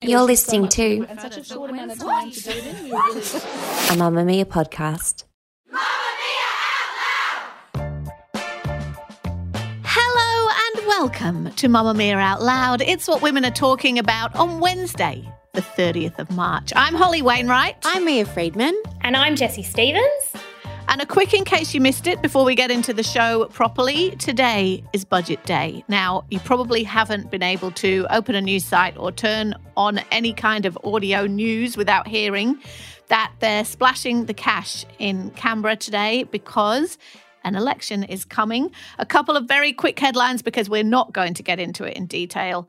You're listening to and a short amount of time to do it in. You really a Mamamia podcast. Hello and welcome to Mamamia Out Loud. It's what women are talking about on Wednesday, the 30th of March. I'm Holly Wainwright. I'm Mia Freedman. And I'm Jessie Stephens. And a quick in case you missed it before we get into the show properly, today is budget day. Now, you probably haven't been able to open a news site or turn on any kind of audio news without hearing that they're splashing the cash in Canberra today because an election is coming. A couple of very quick headlines because we're not going to get into it in detail.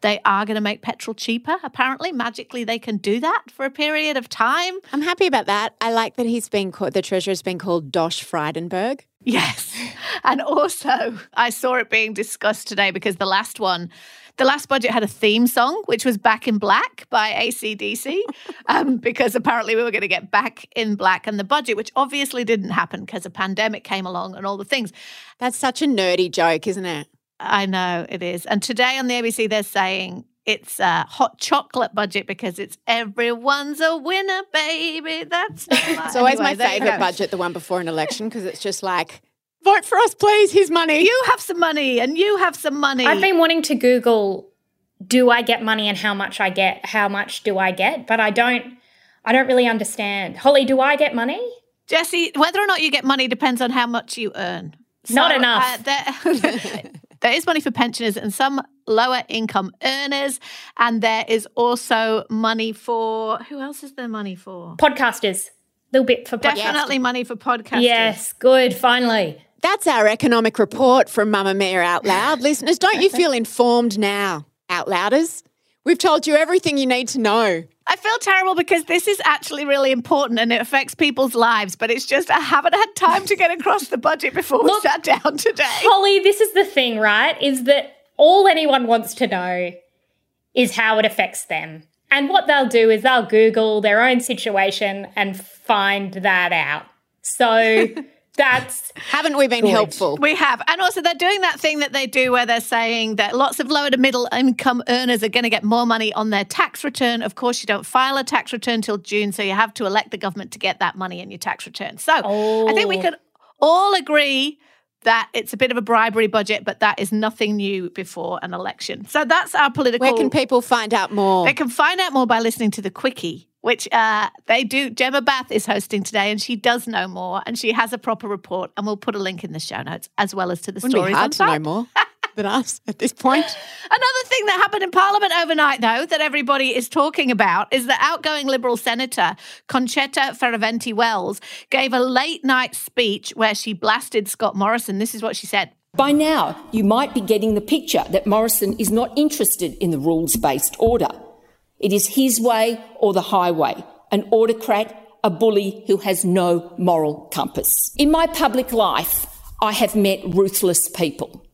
They are going to make petrol cheaper. Apparently, magically, they can do that for a period of time. I'm happy about that. I like that he's been called, the treasurer's been called Dosh Frydenberg. Yes. And also, I saw it being discussed today because the last one, the last budget had a theme song, which was Back in Black by ACDC, um, because apparently we were going to get Back in Black and the budget, which obviously didn't happen because a pandemic came along and all the things. That's such a nerdy joke, isn't it? I know it is. And today on the ABC, they're saying it's a hot chocolate budget because it's everyone's a winner, baby. That's not It's always my Anyway, there you favourite budget, the one before an election, because it's just like, vote for us, please. Here's money. You have some money, and you have some money. I've been wanting to Google do I get money and how much I get, how much do I get? But I don't I don't really understand. Holly, do I get money? Jesse, whether or not you get money depends on how much you earn. Not enough. uh, there, there is money for pensioners and some lower income earners, and there is also money for who else is there money for? Podcasters. A little bit for podcasters. Definitely money for podcasters. Yes, good, finally. That's our economic report from Mamamia Out Loud. Listeners, don't you feel informed now, Out Louders? We've told you everything you need to know. I feel terrible because this is actually really important and it affects people's lives, but it's just I haven't had time to get across the budget before we Look- sat down today. Holly, this is the thing, right? Is that all anyone wants to know is how it affects them. And what they'll do is they'll Google their own situation and find that out. So that's Haven't we been Good. helpful? We have. And also, they're doing that thing that they do where they're saying that lots of lower to middle income earners are going to get more money on their tax return. Of course, you don't file a tax return till June, so you have to elect the government to get that money in your tax return. So I think we oh. can all agree that it's a bit of a bribery budget, but that is nothing new before an election. So that's our political. Where can people find out more? They can find out more by listening to the quickie, which uh, they do. Gemma Bath is hosting today, and she does know more, and she has a proper report, and we'll put a link in the show notes as well as to the Wouldn't stories be hard on to know more than us at this point. Another thing that happened in Parliament overnight, though, that everybody is talking about is that outgoing Liberal Senator Concetta Fierravanti-Wells gave a late night speech where she blasted Scott Morrison. This is what she said. By now, you might be getting the picture that Morrison is not interested in the rules based order. It is his way or the highway, an autocrat, a bully who has no moral compass. In my public life, I have met ruthless people.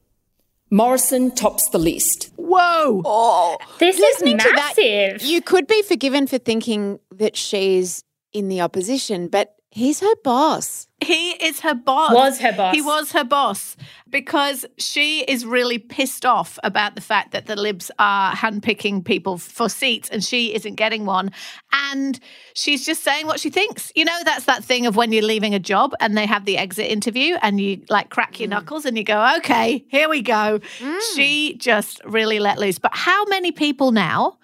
Morrison tops the list. Whoa! Oh, this is Listening to that, massive. you could be forgiven for thinking that she's in the opposition, but he's her boss. He is her boss. Was her boss. He was her boss because she is really pissed off about the fact that the Libs are handpicking people for seats and she isn't getting one. And she's just saying what she thinks. You know, that's that thing of when you're leaving a job and they have the exit interview and you like crack your mm. knuckles and you go, okay, here we go. Mm. She just really let loose. But how many people now?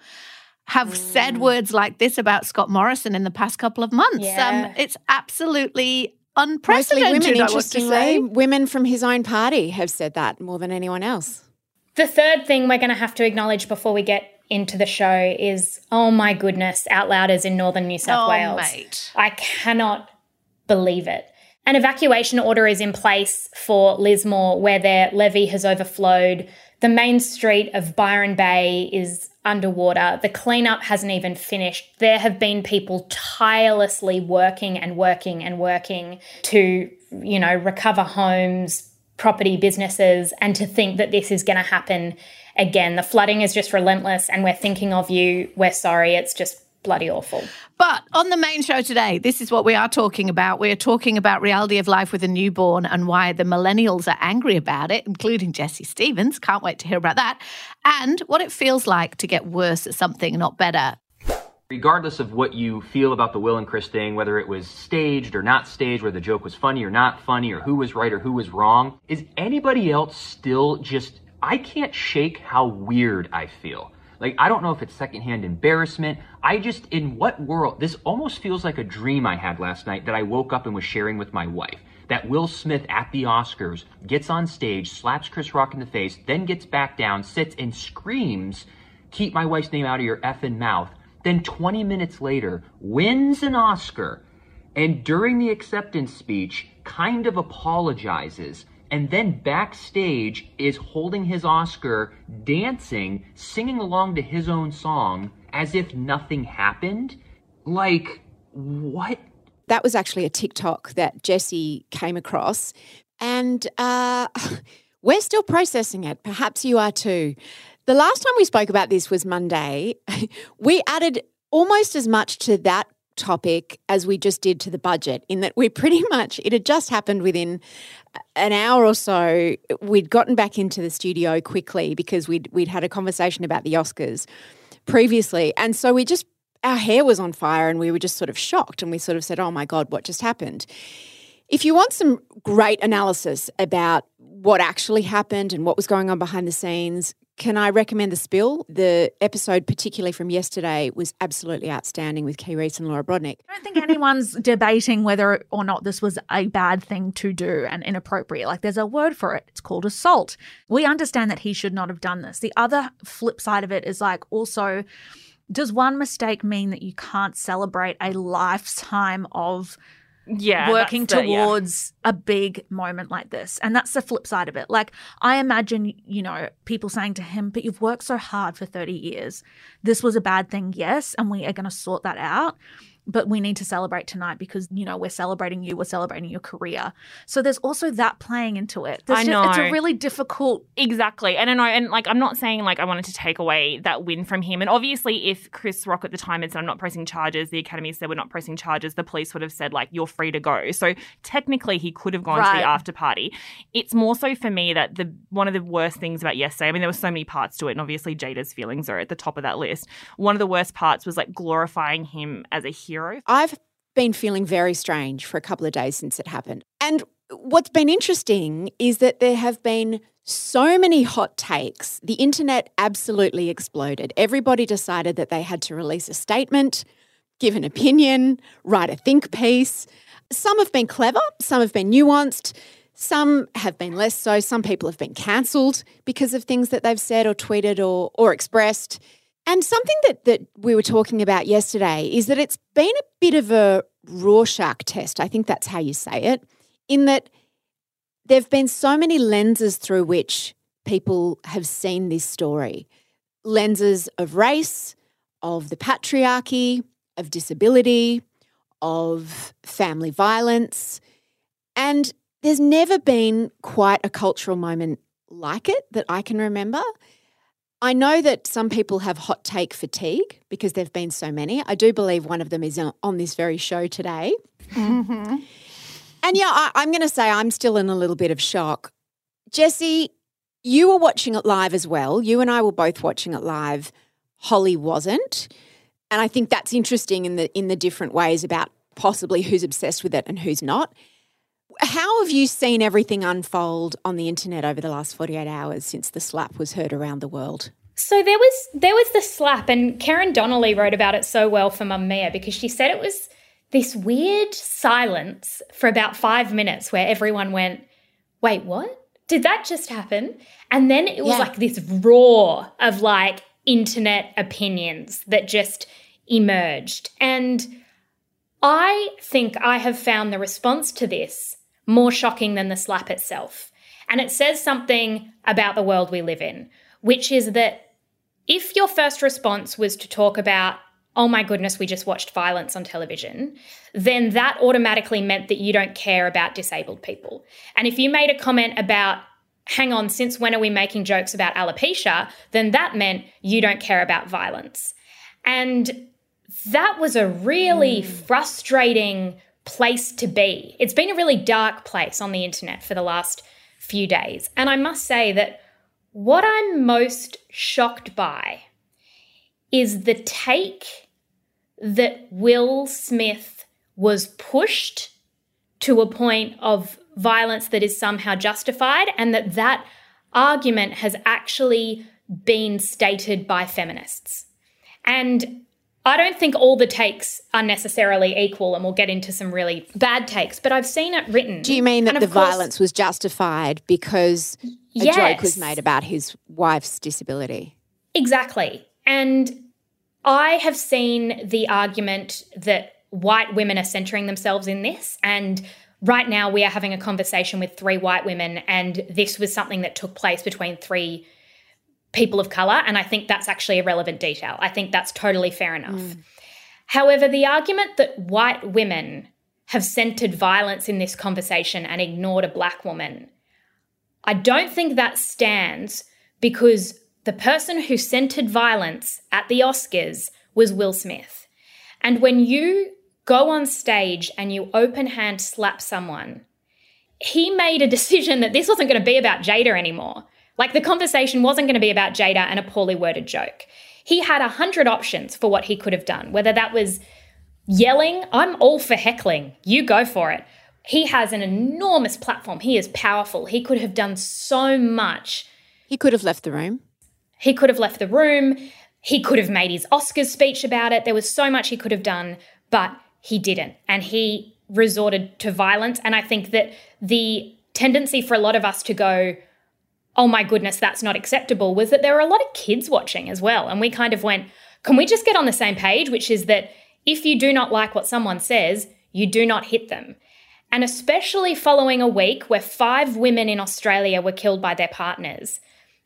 Have said words like this about Scott Morrison in the past couple of months. Yeah. Um, it's absolutely Mostly unprecedented. women, I want to say. interestingly. Women from his own party have said that more than anyone else. The third thing we're going to have to acknowledge before we get into the show is oh my goodness, out outlouders in northern New South Oh, Wales. mate. I cannot believe it. An evacuation order is in place for Lismore where their levee has overflowed. The main street of Byron Bay is underwater. The cleanup hasn't even finished. There have been people tirelessly working and working and working to, you know, recover homes, property businesses, and to think that this is going to happen again. The flooding is just relentless, and we're thinking of you. We're sorry. It's just bloody awful. But on the main show today, this is what we are talking about. We are talking about reality of life with a newborn and why the millennials are angry about it, including Jessie Stephens. Can't wait to hear about that. And what it feels like to get worse at something, not better. Regardless of what you feel about the Will and Chris thing, whether it was staged or not staged, whether the joke was funny or not funny, or who was right or who was wrong, is anybody else still just. I can't shake how weird I feel. Like, I don't know if it's secondhand embarrassment. I just, in what world? This almost feels like a dream I had last night that I woke up and was sharing with my wife. That Will Smith at the Oscars gets on stage, slaps Chris Rock in the face, then gets back down, sits and screams, Keep my wife's name out of your effing mouth. Then 20 minutes later, wins an Oscar, and during the acceptance speech, kind of apologizes and then backstage is holding his Oscar, dancing, singing along to his own song as if nothing happened. Like, what? That was actually a TikTok that Jesse came across. And uh, we're still processing it. Perhaps you are too. The last time we spoke about this was Monday. we added almost as much to that topic as we just did to the budget, in that we pretty much, it had just happened within an hour or so. We'd gotten back into the studio quickly because we'd, we'd had a conversation about the Oscars previously. And so we just, our hair was on fire and we were just sort of shocked and we sort of said, oh my God, what just happened? If you want some great analysis about what actually happened and what was going on behind the scenes, can I recommend The Spill? The episode, particularly from yesterday, was absolutely outstanding with Kee Reece and Laura Brodnik. I don't think anyone's debating whether or not this was a bad thing to do and inappropriate. Like, there's a word for it. It's called assault. We understand that he should not have done this. The other flip side of it is like also, does one mistake mean that you can't celebrate a lifetime of yeah, working the- yeah. towards a big moment like this. And that's the flip side of it. Like, I imagine, you know, people saying to him, but you've worked so hard for 30 years. This was a bad thing, yes, and we are going to sort that out. But we need to celebrate tonight because, you know, we're celebrating you, we're celebrating your career. So there's also that playing into it. There's I just- It's a really difficult Exactly. And I know, and like, I'm not saying like I wanted to take away that win from him. And obviously, if Chris Rock at the time had said, I'm not pressing charges, the Academy said, we're not pressing charges, the police would have said, like, you're free to go. So technically, he could have gone to the after party. It's more so for me that the one of the worst things about yesterday, I mean, there were so many parts to it. And obviously, Jada's feelings are at the top of that list. One of the worst parts was like glorifying him as a hero. I've been feeling very strange for a couple of days since it happened. And what's been interesting is that there have been so many hot takes. The internet absolutely exploded. Everybody decided that they had to release a statement, give an opinion, write a think piece. Some have been clever, some have been nuanced. Some have been less so. Some people have been cancelled because of things that they've said or tweeted or, or expressed. And something that, that we were talking about yesterday is that it's been a bit of a Rorschach test. I think that's how you say it, in that there have been so many lenses through which people have seen this story lenses of race, of the patriarchy, of disability, of family violence. And there's never been quite a cultural moment like it that I can remember. I know that some people have hot take fatigue because there have been so many. I do believe one of them is on, this very show today. Mm-hmm. And yeah, I, I'm going to say I'm still in a little bit of shock. Jesse, you were watching it live as well. You and I were both watching it live. Holly wasn't. And I think that's interesting in the in the different ways about possibly who's obsessed with it and who's not. How have you seen everything unfold on the internet over the last 48 hours since the slap was heard around the world? So there was there was the slap, and Karen Donnelly wrote about it so well for Mamamia because she said it was this weird silence for about five minutes where everyone went, "Wait, what? Did that just happen?" And then it was Yeah. like this roar of like internet opinions that just emerged, and I think I have found the response to this more shocking than the slap itself. And it says something about the world we live in, which is that if your first response was to talk about, oh my goodness, we just watched violence on television, then that automatically meant that you don't care about disabled people. And if you made a comment about, hang on, since when are we making jokes about alopecia? Then that meant you don't care about violence. And that was a really mm. frustrating place to be. It's been a really dark place on the internet for the last few days. And I must say that what I'm most shocked by is the take that Will Smith was pushed to a point of violence that is somehow justified and that that argument has actually been stated by feminists. And I don't think all the takes are necessarily equal, and we'll get into some really bad takes, but I've seen it written. Do you mean that the course, violence was justified because a yes. joke was made about his wife's disability? Exactly. And I have seen the argument that white women are centering themselves in this. And right now, we are having a conversation with three white women, and this was something that took place between three people of color. And I think that's actually a relevant detail. I think that's totally fair enough. Mm. However, the argument that white women have centered violence in this conversation and ignored a black woman, I don't think that stands because the person who centered violence at the Oscars was Will Smith. And when you go on stage and you open hand slap someone, he made a decision that this wasn't going to be about Jada anymore. Like the conversation wasn't going to be about Jada and a poorly worded joke. He had a hundred options for what he could have done, whether that was yelling, I'm all for heckling, you go for it. He has an enormous platform. He is powerful. He could have done so much. He could have left the room. He could have left the room. He could have made his Oscars speech about it. There was so much he could have done, but he didn't. And he resorted to violence. And I think that the tendency for a lot of us to go, oh my goodness, that's not acceptable, was that there were a lot of kids watching as well. And we kind of went, can we just get on the same page? Which is that if you do not like what someone says, you do not hit them. And especially following a week where five women in Australia were killed by their partners,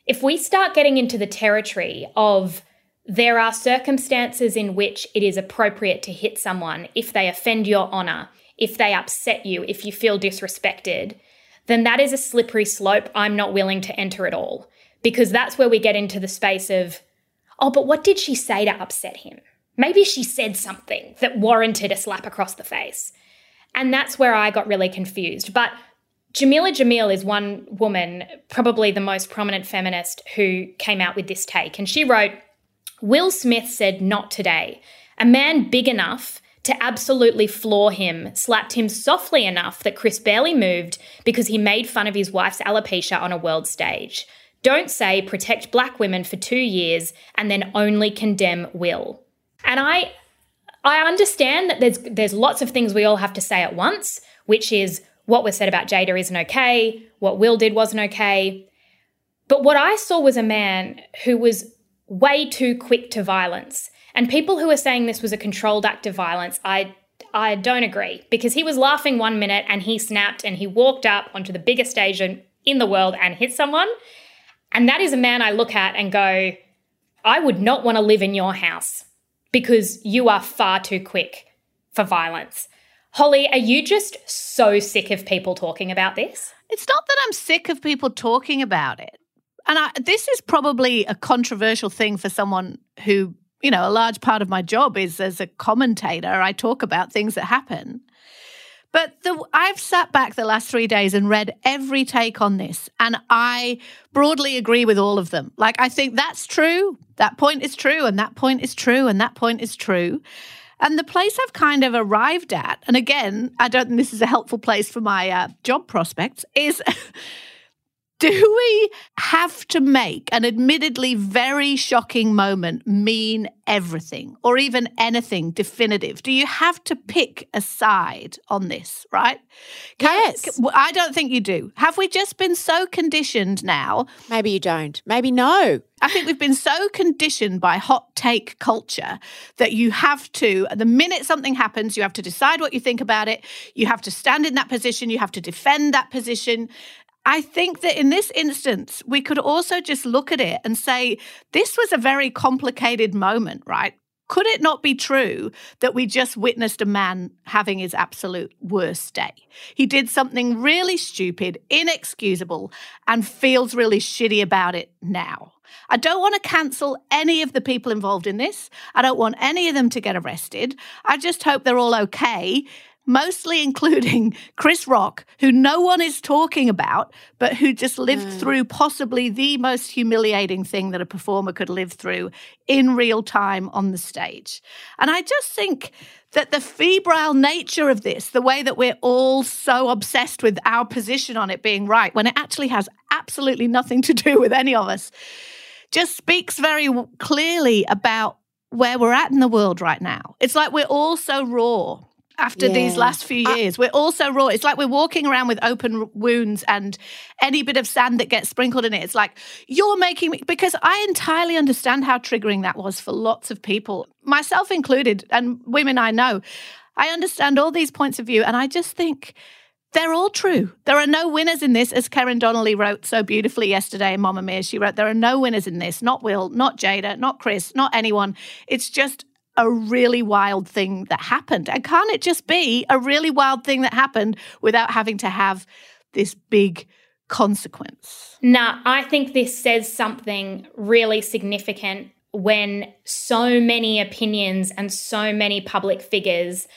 if we start getting into the territory of there are circumstances in which it is appropriate to hit someone if they offend your honour, if they upset you, if you feel disrespected, then that is a slippery slope I'm not willing to enter at all. Because that's where we get into the space of, oh, but what did she say to upset him? Maybe she said something that warranted a slap across the face. And that's where I got really confused. But Jameela Jamil is one woman, probably the most prominent feminist, who came out with this take. And she wrote Will Smith said, Not today. A man big enough to absolutely floor him, slapped him softly enough that Chris barely moved because he made fun of his wife's alopecia on a world stage. Don't say protect black women for two years and then only condemn Will. And I I understand that there's there's lots of things we all have to say at once, which is what was said about Jada isn't okay, what Will did wasn't okay. But what I saw was a man who was way too quick to violence. And people who are saying this was a controlled act of violence, I I don't agree because he was laughing one minute and he snapped and he walked up onto the biggest stage in, the world and hit someone. And that is a man I look at and go, I would not want to live in your house because you are far too quick for violence. Holly, are you just so sick of people talking about this? It's not that I'm sick of people talking about it. And I, this is probably a controversial thing for someone who you know, a large part of my job is as a commentator, I talk about things that happen. But the, I've sat back the last three days and read every take on this, and I broadly agree with all of them. Like, I think that's true, that point is true, and that point is true, and that point is true. And the place I've kind of arrived at, and again, I don't think this is a helpful place for my uh, job prospects, is do we have to make an admittedly very shocking moment mean everything or even anything definitive? Do you have to pick a side on this, right? Yes. I don't think you do. Have we just been so conditioned now? Maybe you don't. Maybe no. I think we've been so conditioned by hot take culture that you have to, the minute something happens, you have to decide what you think about it. You have to stand in that position. You have to defend that position I think that in this instance, we could also just look at it and say, this was a very complicated moment, right? Could it not be true that we just witnessed a man having his absolute worst day? He did something really stupid, inexcusable, and feels really shitty about it now. I don't want to cancel any of the people involved in this. I don't want any of them to get arrested. I just hope they're all okay mostly including Chris Rock, who no one is talking about, but who just lived mm. through possibly the most humiliating thing that a performer could live through in real time on the stage. And I just think that the febrile nature of this, the way that we're all so obsessed with our position on it being right, when it actually has absolutely nothing to do with any of us, just speaks very clearly about where we're at in the world right now. It's like we're all so raw after yeah. these last few years. I, we're also raw. It's like we're walking around with open wounds and any bit of sand that gets sprinkled in it. It's like, you're making me, because I entirely understand how triggering that was for lots of people, myself included, and women I know. I understand all these points of view. And I just think, they're all true. There are no winners in this, as Karen Donnelly wrote so beautifully yesterday in Mamamia. She wrote, There are no winners in this, not Will, not Jada, not Chris, not anyone. It's just a really wild thing that happened. And can't it just be a really wild thing that happened without having to have this big consequence? Nah, I think this says something really significant when so many opinions and so many public figures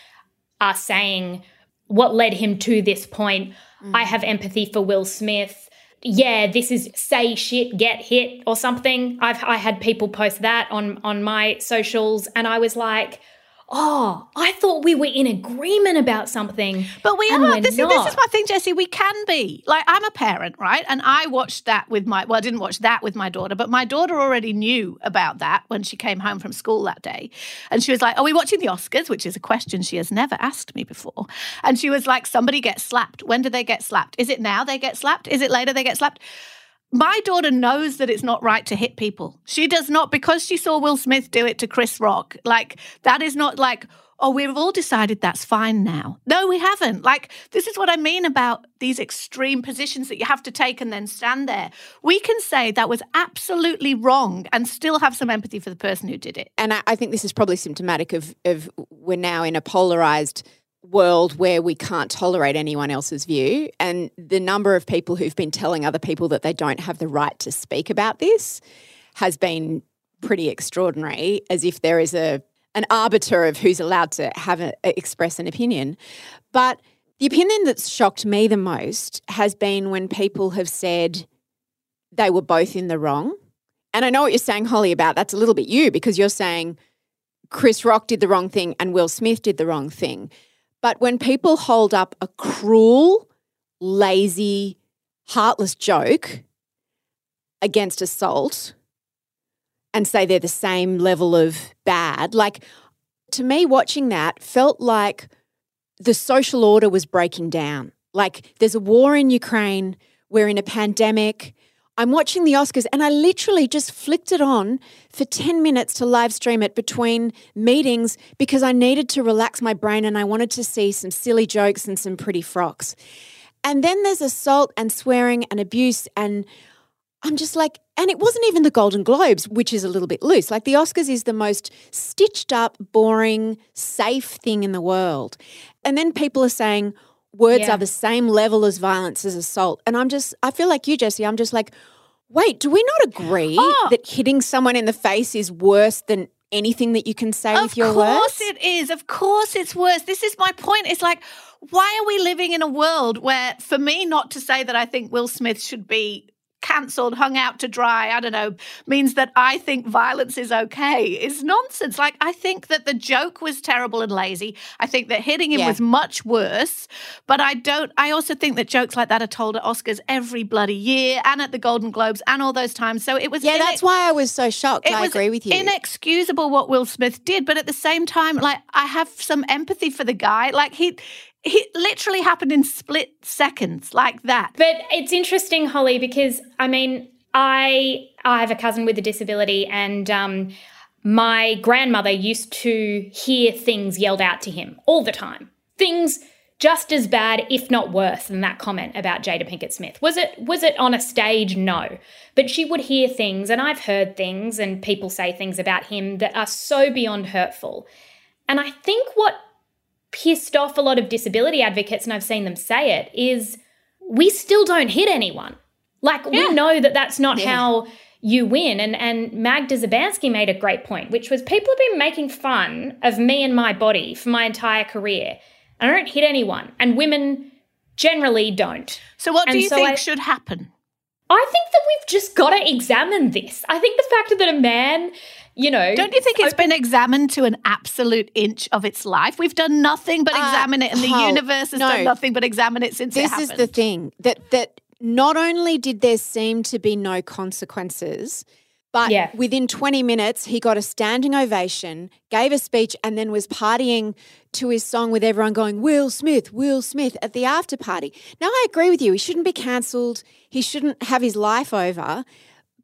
are saying what led him to this point. Mm. I have empathy for Will Smith yeah, this is say shit, get hit or something. I've I had people post that on on my socials and I was like, oh, I thought we were in agreement about something. But we are. This, this, is my thing, Jesse. We can be. Like, I'm a parent, right? And I watched that with my, well, I didn't watch that with my daughter, but my daughter already knew about that when she came home from school that day. And she was like, Are we watching the Oscars? Which is a question she has never asked me before. And she was like, Somebody gets slapped. When do they get slapped? Is it now they get slapped? Is it later they get slapped? My daughter knows that it's not right to hit people. She does not, because she saw Will Smith do it to Chris Rock. Like, that is not like, oh, we've all decided that's fine now. No, we haven't. Like, this is what I mean about these extreme positions that you have to take and then stand there. We can say that was absolutely wrong and still have some empathy for the person who did it. And I think this is probably symptomatic of, of we're now in a polarized world where we can't tolerate anyone else's view. And the number of people who've been telling other people that they don't have the right to speak about this has been pretty extraordinary, as if there is a an arbiter of who's allowed to have a, express an opinion. But the opinion that's shocked me the most has been when people have said they were both in the wrong. And I know what you're saying, Holly, about that's a little bit you because you're saying Chris Rock did the wrong thing and Will Smith did the wrong thing. But when people hold up a cruel, lazy, heartless joke against assault and say they're the same level of bad, like to me, watching that felt like the social order was breaking down. Like there's a war in Ukraine, we're in a pandemic, I'm watching the Oscars and I literally just flicked it on for 10 minutes to live stream it between meetings because I needed to relax my brain and I wanted to see some silly jokes and some pretty frocks. And then there's assault and swearing and abuse and I'm just like, and it wasn't even the Golden Globes, which is a little bit loose. Like the Oscars is the most stitched up, boring, safe thing in the world. And then people are saying, words yeah. are the same level as violence as assault. And I'm just, I feel like you, Jesse, I'm just like, wait, do we not agree oh. that hitting someone in the face is worse than anything that you can say of with your words? Of course it is. Of course it's worse. This is my point. It's like, why are we living in a world where, for me, not to say that I think Will Smith should be cancelled, hung out to dry, I don't know, means that I think violence is okay is nonsense. Like, I think that the joke was terrible and lazy. I think that hitting him yeah. was much worse. But I don't, I also think that jokes like that are told at Oscars every bloody year and at the Golden Globes and all those times. So it was. Yeah, that's why I was so shocked. I agree with you. Inexcusable what Will Smith did. But at the same time, like, I have some empathy for the guy. Like, he, it literally happened in split seconds like that. But it's interesting, Holly, because I mean, I I have a cousin with a disability, and um, my grandmother used to hear things yelled out to him all the time. Things just as bad, if not worse, than that comment about Jada Pinkett Smith. Was it was it on a stage? No. But she would hear things, and I've heard things, and people say things about him that are so beyond hurtful. And I think what pissed off a lot of disability advocates, and I've seen them say it, is we still don't hit anyone. Like Yeah. we know that that's not Yeah. how you win. And and Magda Szubanski made a great point, which was people have been making fun of me and my body for my entire career. And I don't hit anyone. And women generally don't. So, what do you so think I- should happen? I think that we've just got to examine this. I think the fact that a man, you know, Don't you think it's been examined to an absolute inch of its life? We've done nothing but Uh, examine it, and the Paul, universe has no. done nothing but examine it since it happened. this happened. is the thing that that not only did there seem to be no consequences but Yeah. within 20 minutes he got a standing ovation gave a speech and then was partying to his song with everyone going will smith will smith at the after party now i agree with you he shouldn't be cancelled he shouldn't have his life over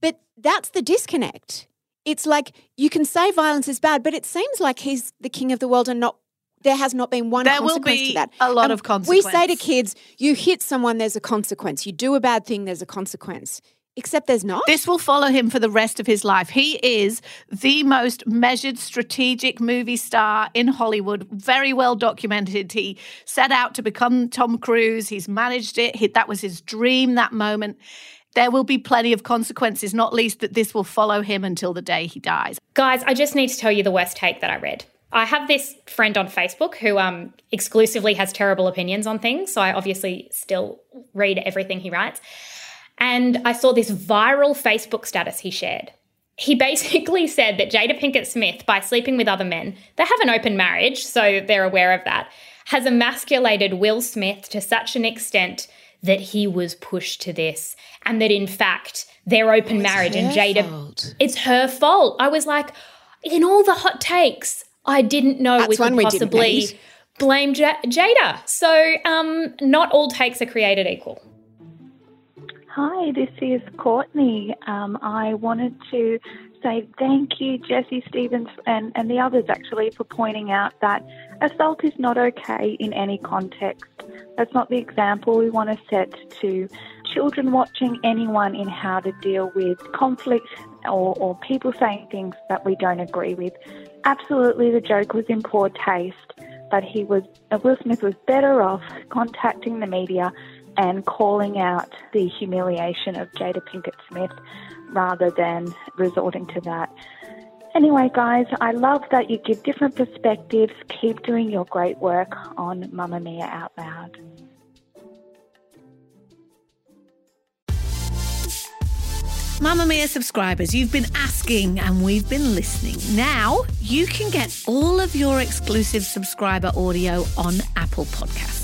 but that's the disconnect it's like you can say violence is bad but it seems like he's the king of the world and not there has not been one There will consequence be to that. a lot And of We say to kids, you hit someone, there's a consequence. You do a bad thing, there's a consequence. Except there's not. This will follow him for the rest of his life. He is the most measured, strategic movie star in Hollywood, very well documented. He set out to become Tom Cruise. He's managed it. He, that was his dream, that moment. There will be plenty of consequences, not least that this will follow him until the day he dies. Guys, I just need to tell you the worst take that I read. I have this friend on Facebook who um, exclusively has terrible opinions on things. So I obviously still read everything he writes. And I saw this viral Facebook status he shared. He basically said that Jada Pinkett Smith, by sleeping with other men, they have an open marriage, so they're aware of that, has emasculated Will Smith to such an extent that he was pushed to this. And that in fact, their open marriage and Jada it's her fault. I was like, in all the hot takes, I didn't know That's we one could we possibly need. blame J- Jada. So, um, not all takes are created equal. Hi, this is Courtney. Um, I wanted to say thank you, Jessie Stephens, and, and the others actually, for pointing out that assault is not okay in any context. That's not the example we want to set to children watching anyone in how to deal with conflict or, or people saying things that we don't agree with. Absolutely, the joke was in poor taste, but he was uh, Will Smith was better off contacting the media and calling out the humiliation of Jada Pinkett Smith rather than resorting to that. Anyway, guys, I love that you give different perspectives. Keep doing your great work on Mamamia Out Loud. Mamamia subscribers, you've been asking and we've been listening. Now you can get all of your exclusive subscriber audio on Apple Podcasts.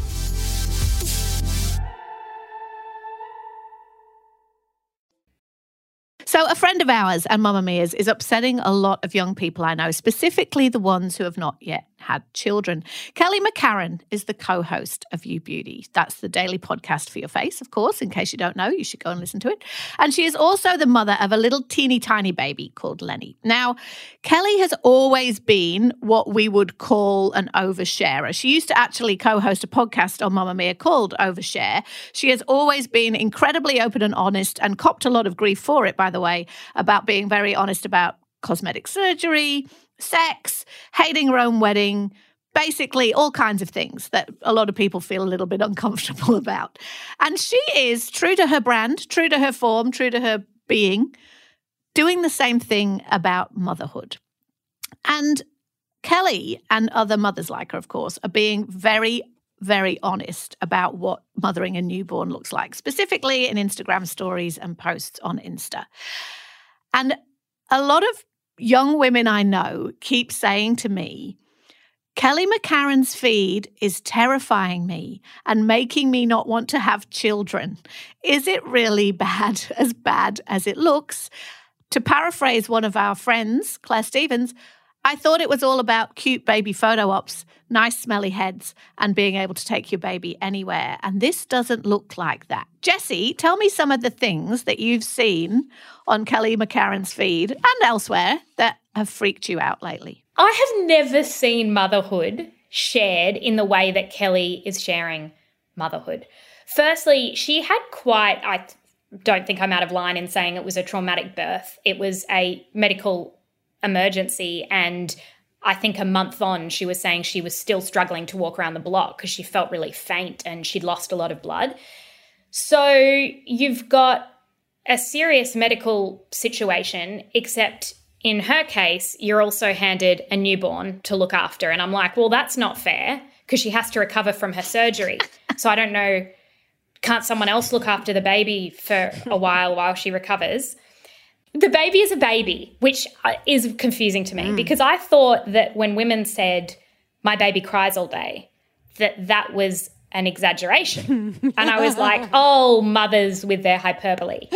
So, a friend of ours and Mamamia's is upsetting a lot of young people I know, specifically the ones who have not yet had children. Kelly McCarren is the co host of You Beauty. That's the daily podcast for your face, of course. In case you don't know, you should go and listen to it. And she is also the mother of a little teeny tiny baby called Lenny. Now, Kelly has always been what we would call an oversharer. She used to actually co host a podcast on Mamamia called Overshare. She has always been incredibly open and honest and copped a lot of grief for it, by the way, about being very honest about cosmetic surgery, sex, hating her own wedding, basically all kinds of things that a lot of people feel a little bit uncomfortable about. And she is true to her brand, true to her form, true to her being, doing the same thing about motherhood. And Kelly and other mothers like her, of course, are being very, very honest about what mothering a newborn looks like, specifically in Instagram stories and posts on Insta. And a lot of young women I know keep saying to me, Kelly McCarren's feed is terrifying me and making me not want to have children. Is it really bad, as bad as it looks? To paraphrase one of our friends, Clare Stephens, I thought it was all about cute baby photo ops, nice smelly heads, and being able to take your baby anywhere. And this doesn't look like that. Jessie, tell me some of the things that you've seen on Kelly McCarren's feed and elsewhere that have freaked you out lately. I have never seen motherhood shared in the way that Kelly is sharing motherhood. Firstly, she had quite, I don't think I'm out of line in saying it was a traumatic birth. It was a medical emergency. And I think a month on, she was saying she was still struggling to walk around the block because she felt really faint and she'd lost a lot of blood. So you've got a serious medical situation, except in her case, you're also handed a newborn to look after. And I'm like, well, that's not fair because she has to recover from her surgery. so I don't know, can't someone else look after the baby for a while while she recovers? The baby is a baby, which uh, is confusing to me mm. because I thought that when women said, my baby cries all day, that that was an exaggeration. and I was like, oh, mothers with their hyperbole.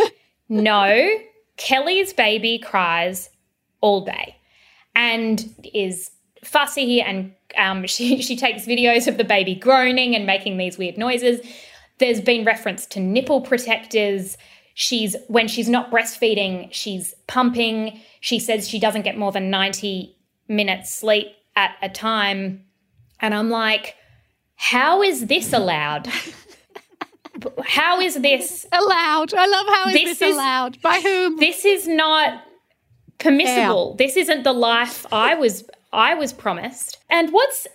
No, Kelly's baby cries all day and is fussy and um, she, she takes videos of the baby groaning and making these weird noises. There's been reference to nipple protectors. She's when she's not breastfeeding, she's pumping. She says she doesn't get more than 90 minutes sleep at a time. And I'm like, how is this allowed? how is this allowed? I love how is this, this is, allowed? By whom? This is not permissible. This isn't the life I was I was promised. And what's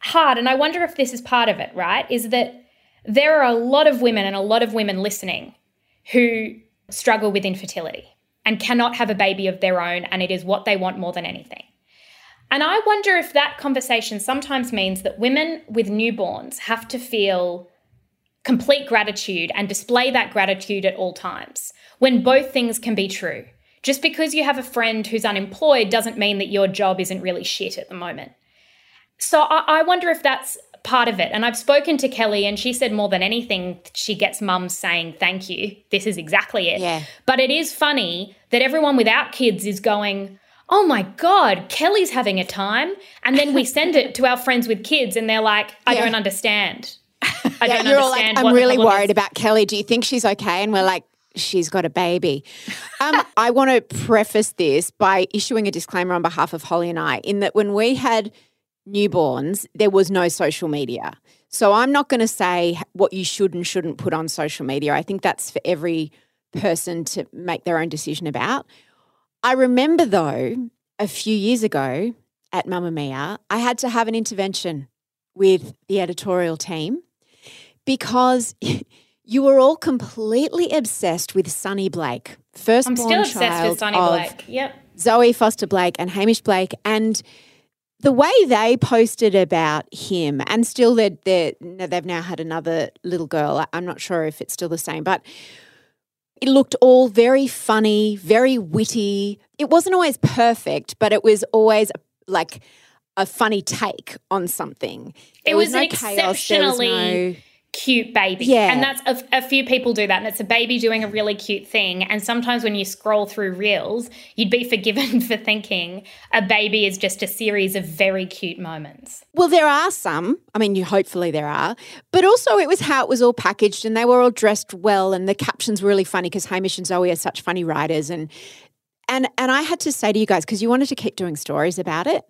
hard, and I wonder if this is part of it, right? Is that there are a lot of women and a lot of women listening who struggle with infertility and cannot have a baby of their own, and it is what they want more than anything. And I wonder if that conversation sometimes means that women with newborns have to feel complete gratitude and display that gratitude at all times when both things can be true. Just because you have a friend who's unemployed doesn't mean that your job isn't really shit at the moment. So I, wonder if that's part of it. And I've spoken to Kelly, and she said more than anything, she gets mums saying, Thank you. This is exactly it. Yeah. But it is funny that everyone without kids is going, Oh my God, Kelly's having a time. And then we send it to our friends with kids, and they're like, I yeah. don't understand. I yeah, don't you're all like, I'm really worried is. about Kelly. Do you think she's okay? And we're like, she's got a baby. Um, I want to preface this by issuing a disclaimer on behalf of Holly and I in that when we had newborns, there was no social media. So I'm not going to say what you should and shouldn't put on social media. I think that's for every person to make their own decision about. I remember though, a few years ago at Mamamia, I had to have an intervention with the editorial team because you were all completely obsessed with Sonny Blake. First I'm still obsessed with Sonny Blake. Yep. Zoe Foster Blake and Hamish Blake. And the way they posted about him, and still they're, they're, they've now had another little girl. I'm not sure if it's still the same, but it looked all very funny, very witty. It wasn't always perfect, but it was always like a funny take on something. There it was, was no exceptionally chaos, no cute baby. Yeah. And that's a, a, few people do that. And it's a baby doing a really cute thing. And sometimes when you scroll through reels, you'd be forgiven for thinking a baby is just a series of very cute moments. Well, there are some. I mean, you hopefully there are. But also it was how it was all packaged and they were all dressed well and the captions were really funny because Hamish and Zoe are such funny writers and and and I had to say to you guys because you wanted to keep doing stories about it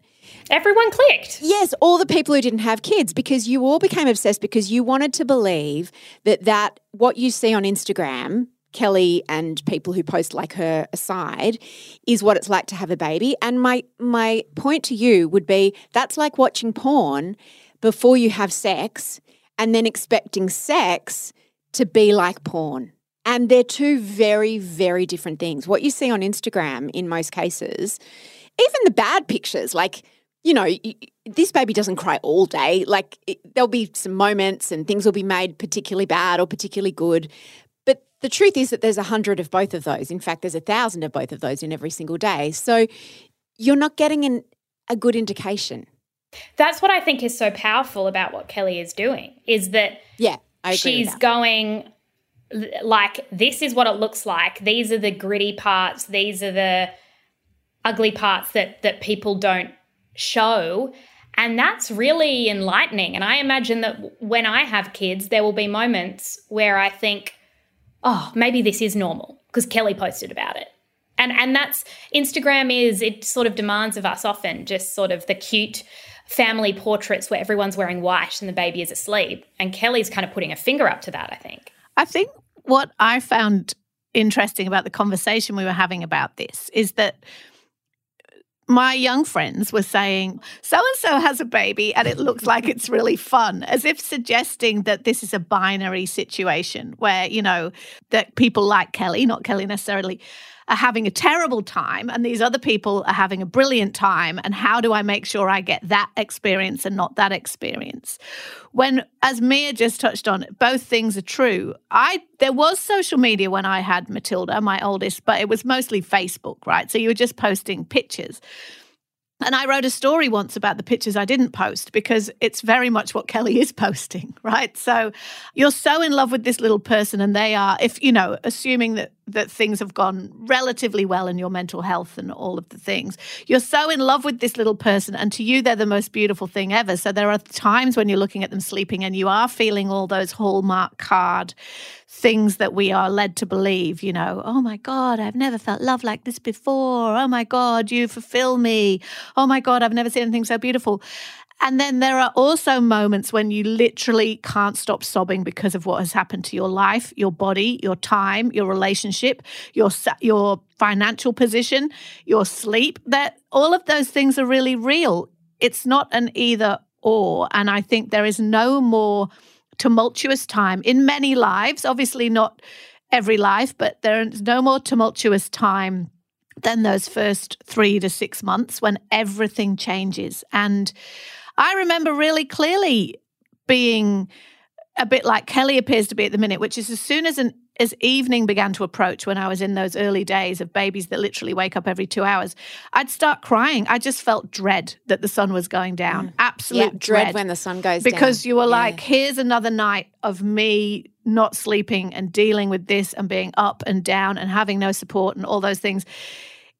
Everyone clicked. Yes, all the people who didn't have kids because you all became obsessed because you wanted to believe that that what you see on Instagram Kelly and people who post like her aside is what it's like to have a baby. And my my point to you would be that's like watching porn before you have sex and then expecting sex to be like porn. And they're two very very different things. What you see on Instagram in most cases even the bad pictures like you know, this baby doesn't cry all day. Like it, there'll be some moments and things will be made particularly bad or particularly good. But the truth is that there's a hundred of both of those. In fact, there's a thousand of both of those in every single day. So you're not getting an, a good indication. That's what I think is so powerful about what Kelly is doing is that yeah, she's going like this is what it looks like. These are the gritty parts. These are the ugly parts that that people don't show. And that's really enlightening. And I imagine that when I have kids, there will be moments where I think, oh, maybe this is normal because Kelly posted about it. And and that's Instagram is it sort of demands of us often just sort of the cute family portraits where everyone's wearing white and the baby is asleep. And Kelly's kind of putting a finger up to that, I think. I think what I found interesting about the conversation we were having about this is that my young friends were saying, so and so has a baby and it looks like it's really fun, as if suggesting that this is a binary situation where, you know, that people like Kelly, not Kelly necessarily, are having a terrible time and these other people are having a brilliant time. And how do I make sure I get that experience and not that experience? When, as Mia just touched on, both things are true. I there was social media when I had Matilda, my oldest, but it was mostly Facebook, right? So you were just posting pictures. And I wrote a story once about the pictures I didn't post because it's very much what Kelly is posting, right? So you're so in love with this little person, and they are, if you know, assuming that that things have gone relatively well in your mental health and all of the things, you're so in love with this little person, and to you, they're the most beautiful thing ever. So there are times when you're looking at them sleeping and you are feeling all those hallmark card things that we are led to believe, you know, oh my God, I've never felt love like this before. Oh my God, you fulfill me. Oh my God, I've never seen anything so beautiful. And then there are also moments when you literally can't stop sobbing because of what has happened to your life, your body, your time, your relationship, your your financial position, your sleep. That all of those things are really real. It's not an either or, and I think there is no more tumultuous time in many lives, obviously not every life, but there's no more tumultuous time than those first three to six months when everything changes. And I remember really clearly being a bit like Kelly appears to be at the minute, which is as soon as an as evening began to approach when I was in those early days of babies that literally wake up every two hours, I'd start crying. I just felt dread that the sun was going down. Mm. Absolute yeah, dread. dread. when the sun goes because down. you were yeah. like, here's another night of me not sleeping and dealing with this and being up and down and having no support and all those things.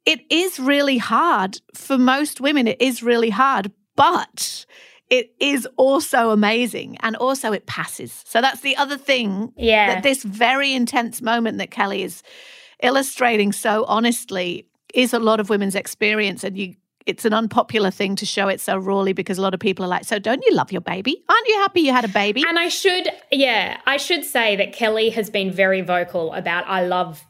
It is really hard for most women. It is really hard, but it is also amazing and also it passes. So that's the other thing. Yeah. That this very intense moment that Kelly is illustrating so honestly is a lot of women's experience and you it's an unpopular thing to show it so rawly because a lot of people are like, so don't you love your baby? Aren't you happy you had a baby? And I should, yeah, I should say that Kelly has been very vocal about I love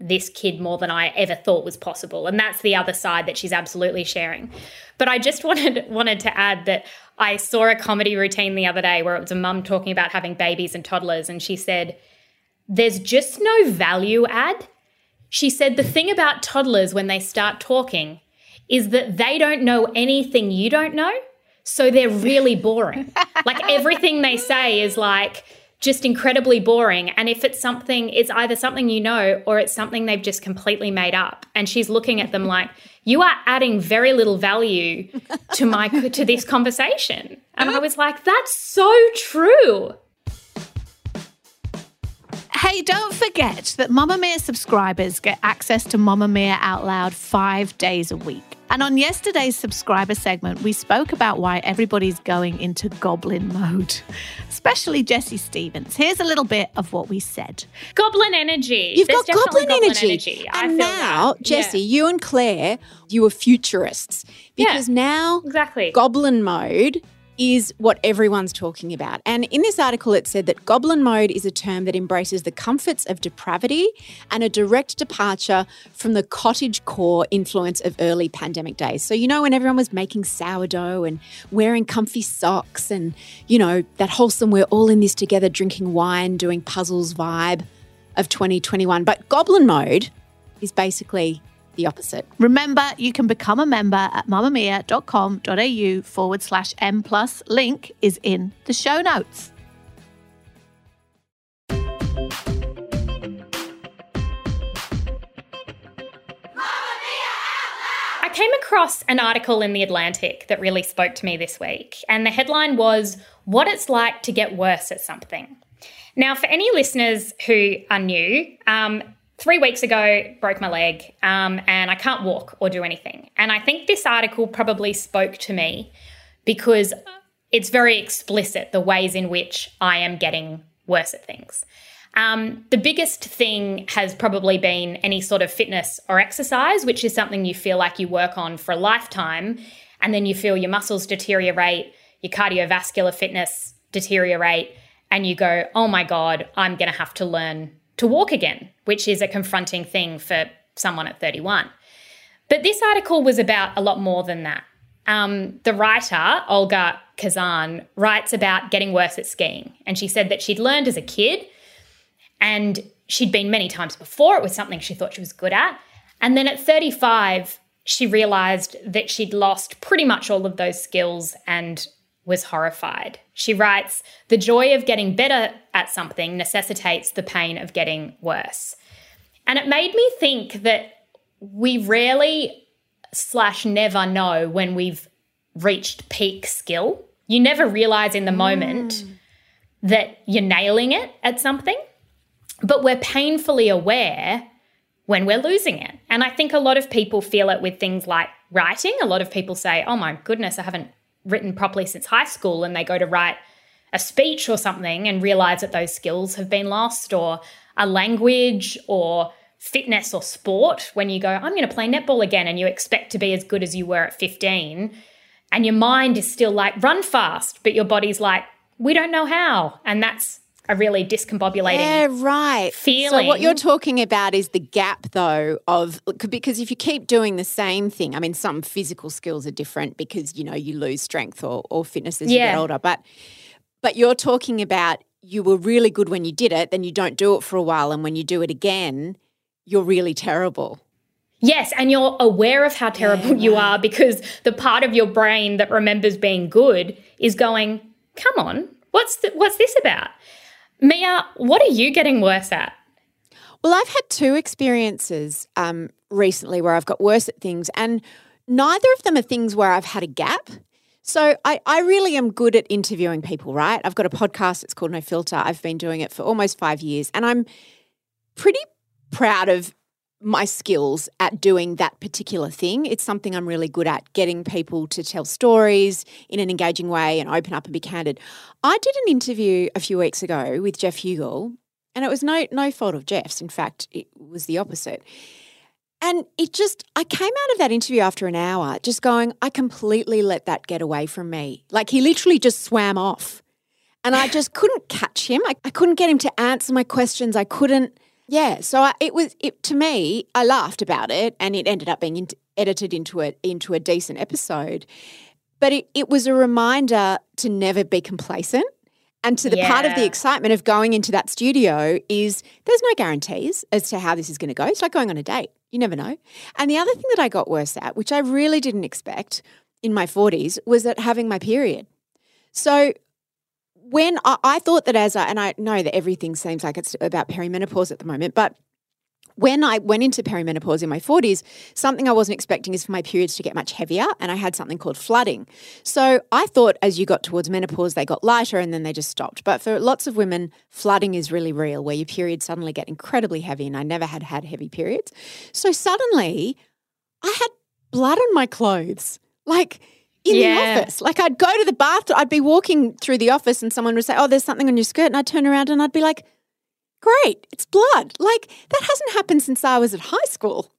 this kid more than I ever thought was possible. And that's the other side that she's absolutely sharing. But I just wanted wanted to add that I saw a comedy routine the other day where it was a mum talking about having babies and toddlers, and she said, There's just no value add. She said, The thing about toddlers when they start talking is that they don't know anything you don't know. So they're really boring. like everything they say is like, just incredibly boring. And if it's something, it's either something you know or it's something they've just completely made up. And she's looking at them like, you are adding very little value to my to this conversation. And I uh-huh. was like, that's so true. Hey, don't forget that Mamamia subscribers get access to Mamamia Out Loud five days a week. And on yesterday's subscriber segment, we spoke about why everybody's going into goblin mode, especially Jessie Stephens. Here's a little bit of what we said. Goblin energy. You've There's got goblin, goblin energy. energy. And now, that. Jessie, yeah. you and Clare, you are futurists because yeah, now exactly goblin mode is what everyone's talking about. And in this article, it said that goblin mode is a term that embraces the comforts of depravity and a direct departure from the cottage core influence of early pandemic days. So, you know, when everyone was making sourdough and wearing comfy socks and, you know, that wholesome, we're all in this together, drinking wine, doing puzzles vibe of 2021. But goblin mode is basically the opposite. Remember, you can become a member at mamamia.com.au forward slash M plus. Link is in the show notes. I came across an article in The Atlantic that really spoke to me this week, and the headline was What It's Like to Get Worse at Something. Now, for any listeners who are new, um, three weeks ago, broke my leg, um, and I can't walk or do anything. And I think this article probably spoke to me because it's very explicit the ways in which I am getting worse at things. Um, the biggest thing has probably been any sort of fitness or exercise, which is something you feel like you work on for a lifetime, and then you feel your muscles deteriorate, your cardiovascular fitness deteriorate, and you go, oh my God, I'm going to have to learn to walk again, which is a confronting thing for someone at 31. But this article was about a lot more than that. Um, the writer, Olga Khazan, writes about getting worse at skiing. And she said that she'd learned as a kid and she'd been many times before. It was something she thought she was good at. And then at 35, she realized that she'd lost pretty much all of those skills and was horrified. She writes, The joy of getting better at something necessitates the pain of getting worse. And it made me think that we rarely slash never know when we've reached peak skill. You never realize in the moment mm. that you're nailing it at something, but we're painfully aware when we're losing it. And I think a lot of people feel it with things like writing. A lot of people say, oh my goodness, I haven't written properly since high school and they go to write a speech or something and realize that those skills have been lost or a language or fitness or sport when you go i'm going to play netball again and you expect to be as good as you were at 15 and your mind is still like run fast but your body's like we don't know how and that's a really discombobulating yeah, right. feeling. So what you're talking about is the gap though of because if you keep doing the same thing, I mean some physical skills are different because you know you lose strength or, or fitness as yeah. you get older, but but you're talking about you were really good when you did it, then you don't do it for a while and when you do it again, you're really terrible. Yes, and you're aware of how terrible yeah, you are because the part of your brain that remembers being good is going, "Come on, what's the, what's this about?" Mia, what are you getting worse at? Well, I've had two experiences um, recently where I've got worse at things, and neither of them are things where I've had a gap. So I, I really am good at interviewing people, right? I've got a podcast, it's called No Filter. I've been doing it for almost five years, and I'm pretty proud of my skills at doing that particular thing. It's something I'm really good at, getting people to tell stories in an engaging way and open up and be candid. I did an interview a few weeks ago with Geoff Huegill, and it was no no fault of Geoff's. In fact, it was the opposite. And it just, I came out of that interview after an hour just going, I completely let that get away from me. Like he literally just swam off. And I just couldn't catch him. I, I couldn't get him to answer my questions. I couldn't yeah, so I, it was it to me. I laughed about it, and it ended up being in, edited into a into a decent episode. But it, it was a reminder to never be complacent. And to the yeah. part of the excitement of going into that studio is there's no guarantees as to how this is going to go. It's like going on a date. You never know. And the other thing that I got worse at, which I really didn't expect in my 40s, was at having my period. So when I, I thought that as I, and I know that everything seems like it's about perimenopause at the moment, but when I went into perimenopause in my 40s, something I wasn't expecting is for my periods to get much heavier, and I had something called flooding. So I thought as you got towards menopause, they got lighter and then they just stopped. But for lots of women, flooding is really real, where your periods suddenly get incredibly heavy, and I never had had heavy periods. So suddenly, I had blood on my clothes. Like, in yeah. the office. Like I'd go to the bathroom, I'd be walking through the office and someone would say, Oh, there's something on your skirt. And I'd turn around and I'd be like, Great, it's blood. Like that hasn't happened since I was at high school.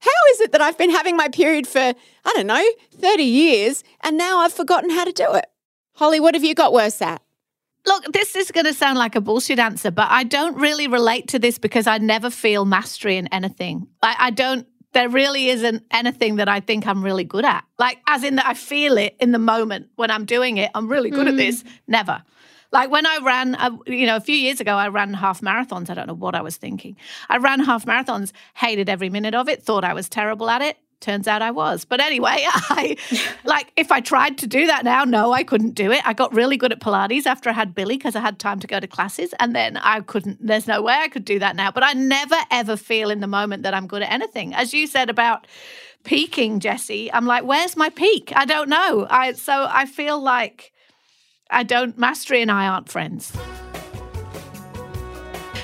How is it that I've been having my period for, I don't know, 30 years and now I've forgotten how to do it? Holly, what have you got worse at? Look, this is going to sound like a bullshit answer, but I don't really relate to this because I never feel mastery in anything. I, I don't there really isn't anything that I think I'm really good at. Like, as in that I feel it in the moment when I'm doing it. I'm really good mm. at this. Never. Like when I ran, uh, you know, a few years ago, I ran half marathons. I don't know what I was thinking. I ran half marathons, hated every minute of it, thought I was terrible at it. Turns out I was. But anyway, I like if I tried to do that now, no, I couldn't do it. I got really good at Pilates after I had Billy because I had time to go to classes. And then I couldn't, there's no way I could do that now. But I never ever feel in the moment that I'm good at anything. As you said about peaking, Jessie, I'm like, where's my peak? I don't know. I so I feel like I don't mastery and I aren't friends.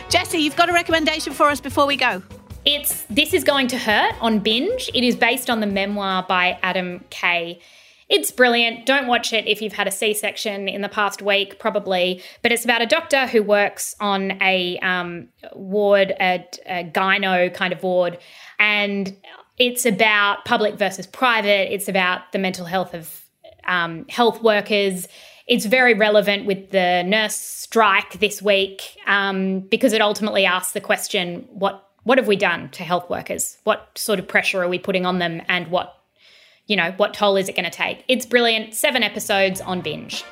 Jessie, you've got a recommendation for us before we go. It's This Is Going to Hurt on Binge. It is based on the memoir by Adam Kay. It's brilliant. Don't watch it if you've had a C section in the past week, probably. But it's about a doctor who works on a um, ward, a, a gyno kind of ward. And it's about public versus private. It's about the mental health of um, health workers. It's very relevant with the nurse strike this week um, because it ultimately asks the question what what have we done to health workers? What sort of pressure are we putting on them, and what you know, what toll is it going to take? It's brilliant. Seven episodes on binge.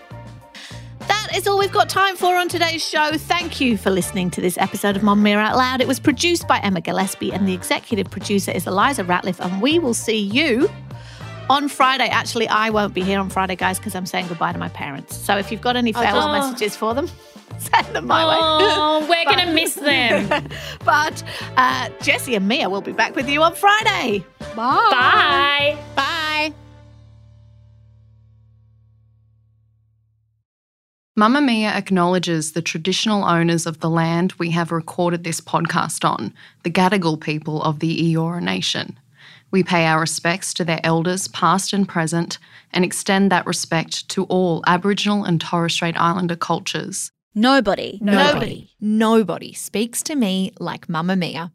That is all we've got time for on today's show. Thank you for listening to this episode of Mamamia Out Loud. It was produced by Emma Gillespie, and the executive producer is Eliza Ratliff. And we will see you on Friday. Actually, I won't be here on Friday, guys, because I'm saying goodbye to my parents. So if you've got any oh, farewell Oh. messages for them, send them my way. Oh, we're going to miss them. but uh, Jessie and Mia will be back with you on Friday. Bye. Bye. Mamamia acknowledges the traditional owners of the land we have recorded this podcast on, the Gadigal people of the Eora Nation. We pay our respects to their elders, past and present, and extend that respect to all Aboriginal and Torres Strait Islander cultures. Nobody, Nobody. nobody speaks to me like Mamamia.